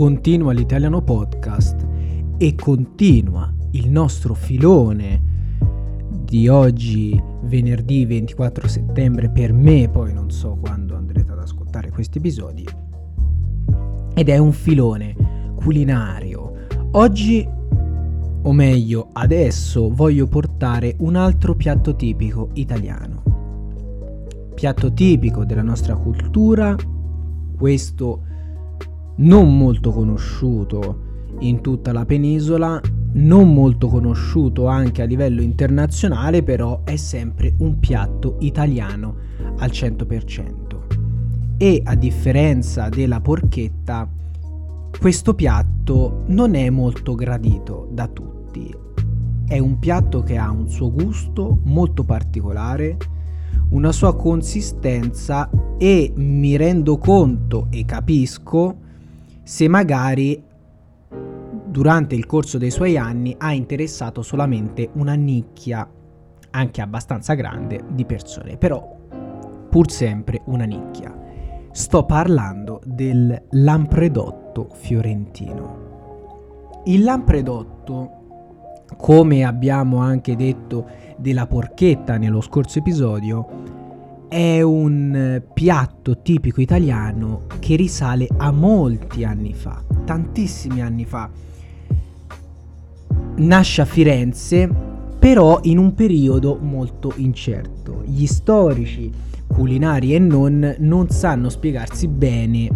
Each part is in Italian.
continua l'italiano podcast e continua il nostro filone di oggi venerdì 24 settembre per me, poi non so quando andrete ad ascoltare questi episodi. Ed è un filone culinario. Oggi, o meglio, adesso voglio portare un altro piatto tipico italiano. Piatto tipico della nostra cultura, questo non molto conosciuto in tutta la penisola, non molto conosciuto anche a livello internazionale, però è sempre un piatto italiano al 100%. E a differenza della porchetta, questo piatto non è molto gradito da tutti. È un piatto che ha un suo gusto molto particolare, una sua consistenza e mi rendo conto e capisco se magari durante il corso dei suoi anni ha interessato solamente una nicchia, anche abbastanza grande, di persone, però pur sempre una nicchia. Sto parlando del lampredotto fiorentino. Il lampredotto, come abbiamo anche detto della porchetta nello scorso episodio, è un piatto tipico italiano che risale a molti anni fa, tantissimi anni fa. Nasce a Firenze, però in un periodo molto incerto. Gli storici, culinari e non, non sanno spiegarsi bene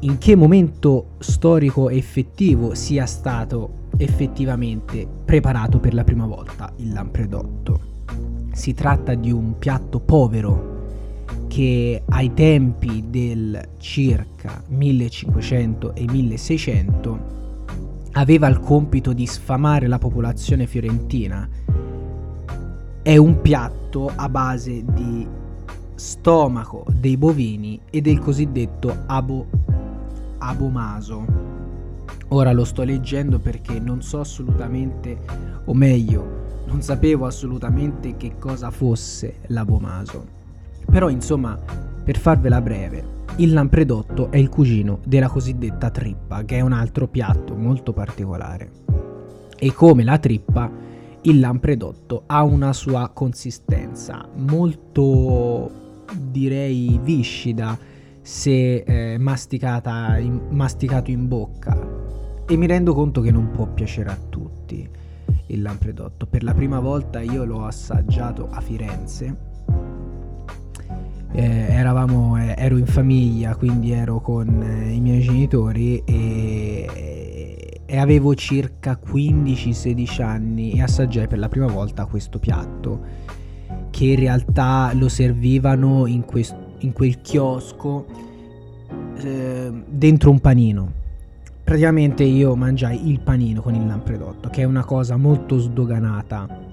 in che momento storico effettivo sia stato effettivamente preparato per la prima volta il lampredotto. Si tratta di un piatto povero che ai tempi del circa 1500 e 1600 aveva il compito di sfamare la popolazione fiorentina. È un piatto a base di stomaco dei bovini e del cosiddetto abo, abomaso. Ora lo sto leggendo perché non so assolutamente, o meglio, non sapevo assolutamente che cosa fosse l'abomaso. Però insomma, per farvela breve, il lampredotto è il cugino della cosiddetta trippa, che è un altro piatto molto particolare. E come la trippa, il lampredotto ha una sua consistenza molto, direi, viscida se eh, masticata in, masticato in bocca. E mi rendo conto che non può piacere a tutti il lampredotto. Per la prima volta io l'ho assaggiato a Firenze eh, eravamo, eh, ero in famiglia, quindi ero con eh, i miei genitori e, e avevo circa 15-16 anni e assaggiai per la prima volta questo piatto che in realtà lo servivano in, quest- in quel chiosco eh, dentro un panino. Praticamente io mangiai il panino con il lampredotto, che è una cosa molto sdoganata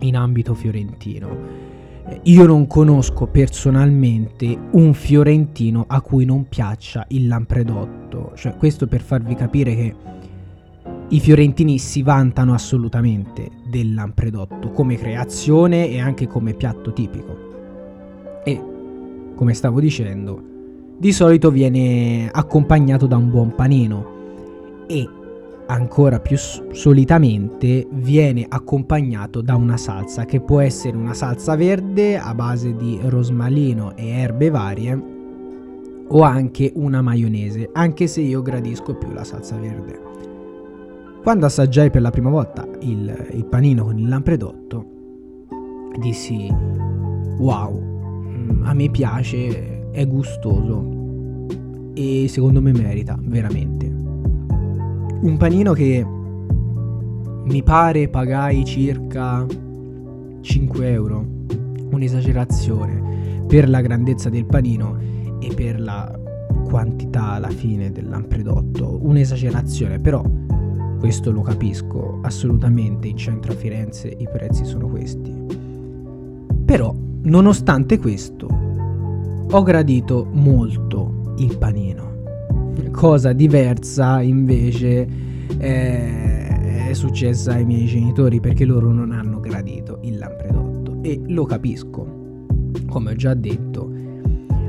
in ambito fiorentino io non conosco personalmente un fiorentino a cui non piaccia il lampredotto, cioè questo per farvi capire che i fiorentini si vantano assolutamente del lampredotto come creazione e anche come piatto tipico. E, come stavo dicendo, di solito viene accompagnato da un buon panino e ancora più solitamente viene accompagnato da una salsa che può essere una salsa verde a base di rosmalino e erbe varie o anche una maionese, anche se io gradisco più la salsa verde. Quando assaggiai per la prima volta il, il panino con il lampredotto, dissi wow, mm, a me piace, è gustoso e secondo me merita veramente. Un panino che mi pare pagai circa 5 euro, un'esagerazione per la grandezza del panino e per la quantità alla fine del lampredotto, un'esagerazione, però questo lo capisco assolutamente, in centro a Firenze i prezzi sono questi. Però, nonostante questo, ho gradito molto il panino cosa diversa invece eh, è successa ai miei genitori perché loro non hanno gradito il lampredotto e lo capisco, come ho già detto.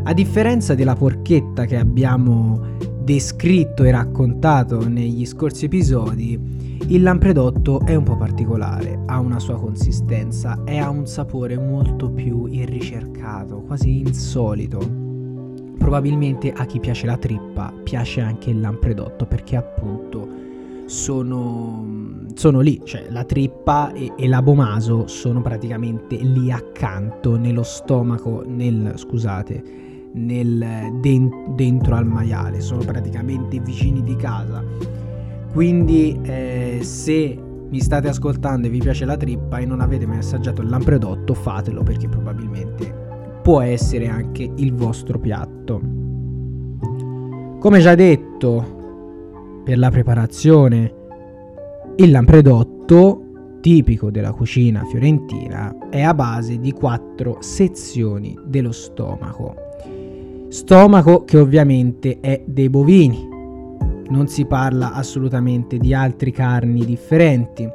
A differenza della porchetta che abbiamo descritto e raccontato negli scorsi episodi, il lampredotto è un po' particolare, ha una sua consistenza e ha un sapore molto più irricercato, quasi insolito. Probabilmente a chi piace la trippa piace anche il lampredotto perché appunto sono, sono lì, cioè la trippa e, e l'abomaso sono praticamente lì accanto nello stomaco, nel, scusate, nel, dentro al maiale, sono praticamente vicini di casa. Quindi eh, se mi state ascoltando e vi piace la trippa e non avete mai assaggiato il lampredotto, fatelo perché probabilmente può essere anche il vostro piatto. Come già detto, per la preparazione, il lampredotto tipico della cucina fiorentina è a base di quattro sezioni dello stomaco. Stomaco che ovviamente è dei bovini. Non si parla assolutamente di altre carni differenti.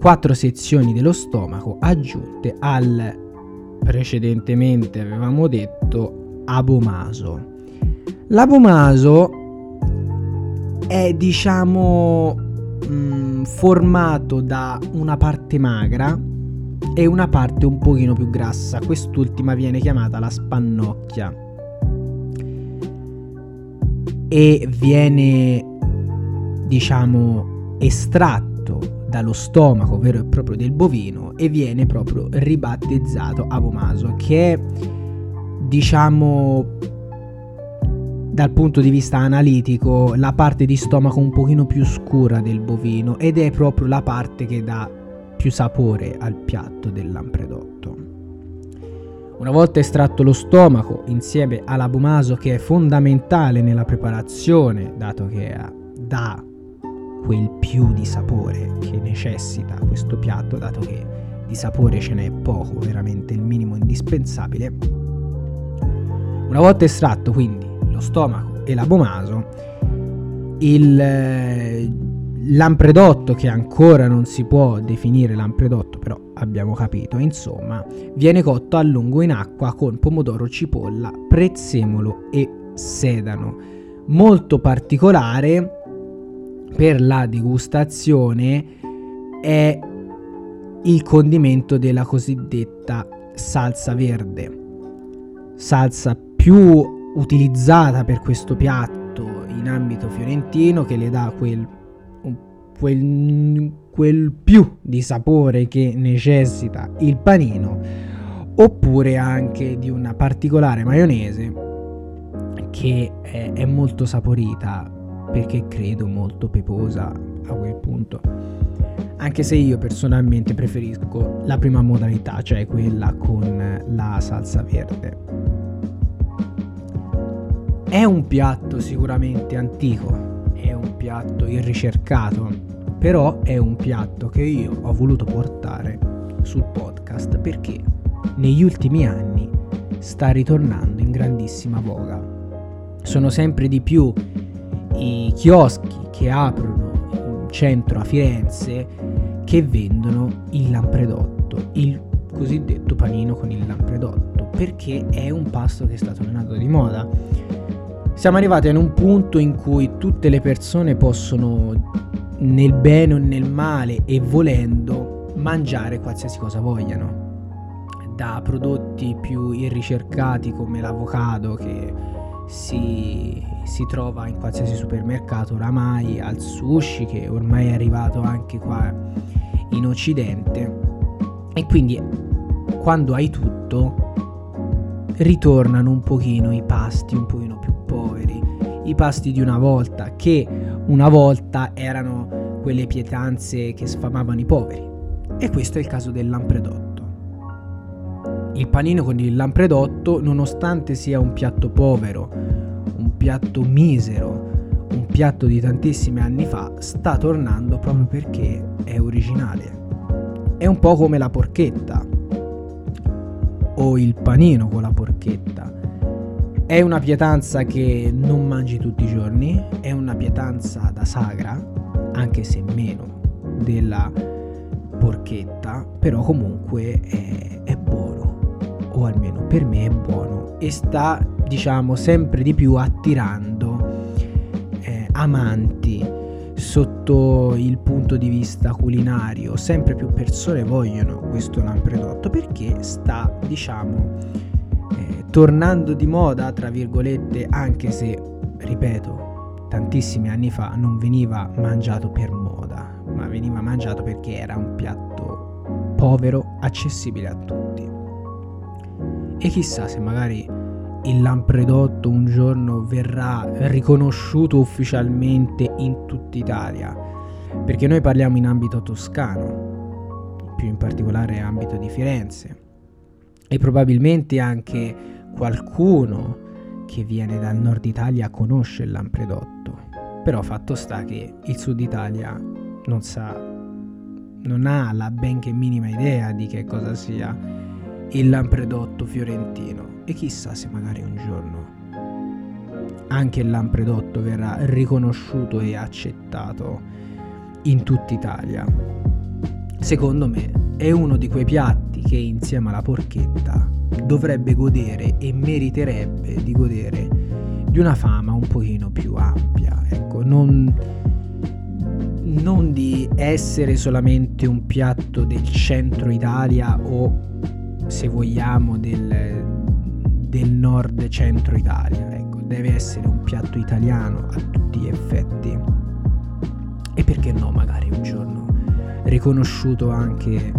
Quattro sezioni dello stomaco aggiunte al precedentemente avevamo detto abomaso. L'abomaso è diciamo mh, mm, formato da una parte magra e una parte un pochino più grassa. Quest'ultima viene chiamata la spannocchia. E viene, diciamo, estratto dallo stomaco vero e proprio del bovino e viene proprio ribattezzato abomaso, che è, diciamo, dal punto di vista analitico la parte di stomaco un pochino più scura del bovino ed è proprio la parte che dà più sapore al piatto del lampredotto. Una volta estratto lo stomaco insieme all'abumaso che è fondamentale nella preparazione dato che dà quel più di sapore che necessita questo piatto dato che di sapore ce n'è poco, veramente il minimo indispensabile. Una volta estratto quindi lo stomaco e l'abomaso, il eh, lampredotto che ancora non si può definire lampredotto, però abbiamo capito, insomma, viene cotto a lungo in acqua con pomodoro, cipolla, prezzemolo e sedano. Molto particolare per la degustazione è il condimento della cosiddetta salsa verde. Salsa più utilizzata per questo piatto in ambito fiorentino che le dà quel, quel, quel più di sapore che necessita il panino oppure anche di una particolare maionese che è, è molto saporita perché credo molto peposa a quel punto anche se io personalmente preferisco la prima modalità cioè quella con la salsa verde è un piatto sicuramente antico, è un piatto irricercato, però è un piatto che io ho voluto portare sul podcast perché negli ultimi anni sta ritornando in grandissima voga. Sono sempre di più i chioschi che aprono in centro a Firenze che vendono il lampredotto, il cosiddetto panino con il lampredotto, perché è un pasto che sta tornando di moda siamo arrivati in un punto in cui tutte le persone possono, nel bene o nel male e volendo, mangiare qualsiasi cosa vogliano. Da prodotti più irricercati come l'avocado che si, si trova in qualsiasi supermercato oramai, al sushi che ormai è arrivato anche qua in Occidente. E quindi quando hai tutto ritornano un pochino i pasti un pochino più poveri, i pasti di una volta, che una volta erano quelle pietanze che sfamavano i poveri. E questo è il caso del lampredotto. Il panino con il lampredotto, nonostante sia un piatto povero, un piatto misero, un piatto di tantissimi anni fa, sta tornando proprio perché è originale. È un po' come la porchetta o il panino con la porchetta. È una pietanza che non mangi tutti i giorni, è una pietanza da sagra, anche se meno della porchetta, però comunque è, è buono, o almeno per me è buono, e sta diciamo sempre di più attirando eh, amanti sotto il punto di vista culinario. Sempre più persone vogliono questo lampredotto perché sta, diciamo, eh, tornando di moda, tra virgolette, anche se, ripeto, tantissimi anni fa non veniva mangiato per moda, ma veniva mangiato perché era un piatto povero, accessibile a tutti. E chissà se magari il lampredotto un giorno verrà riconosciuto ufficialmente in tutta Italia, perché noi parliamo in ambito toscano, più in particolare ambito di Firenze, e probabilmente anche qualcuno che viene dal nord Italia conosce il lampredotto, però fatto sta che il sud Italia non sa, non ha la benché minima idea di che cosa sia il lampredotto fiorentino e chissà se magari un giorno anche il lampredotto verrà riconosciuto e accettato in tutta Italia. Secondo me è uno di quei piatti che insieme alla porchetta dovrebbe godere e meriterebbe di godere di una fama un pochino più ampia, ecco, non, non di essere solamente un piatto del centro Italia o se vogliamo del, del nord centro Italia, ecco, deve essere un piatto italiano a tutti gli effetti e perché no magari un giorno riconosciuto anche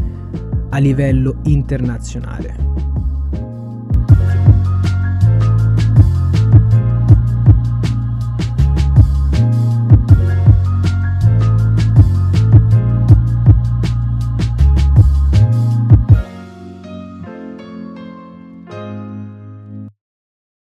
a livello internazionale.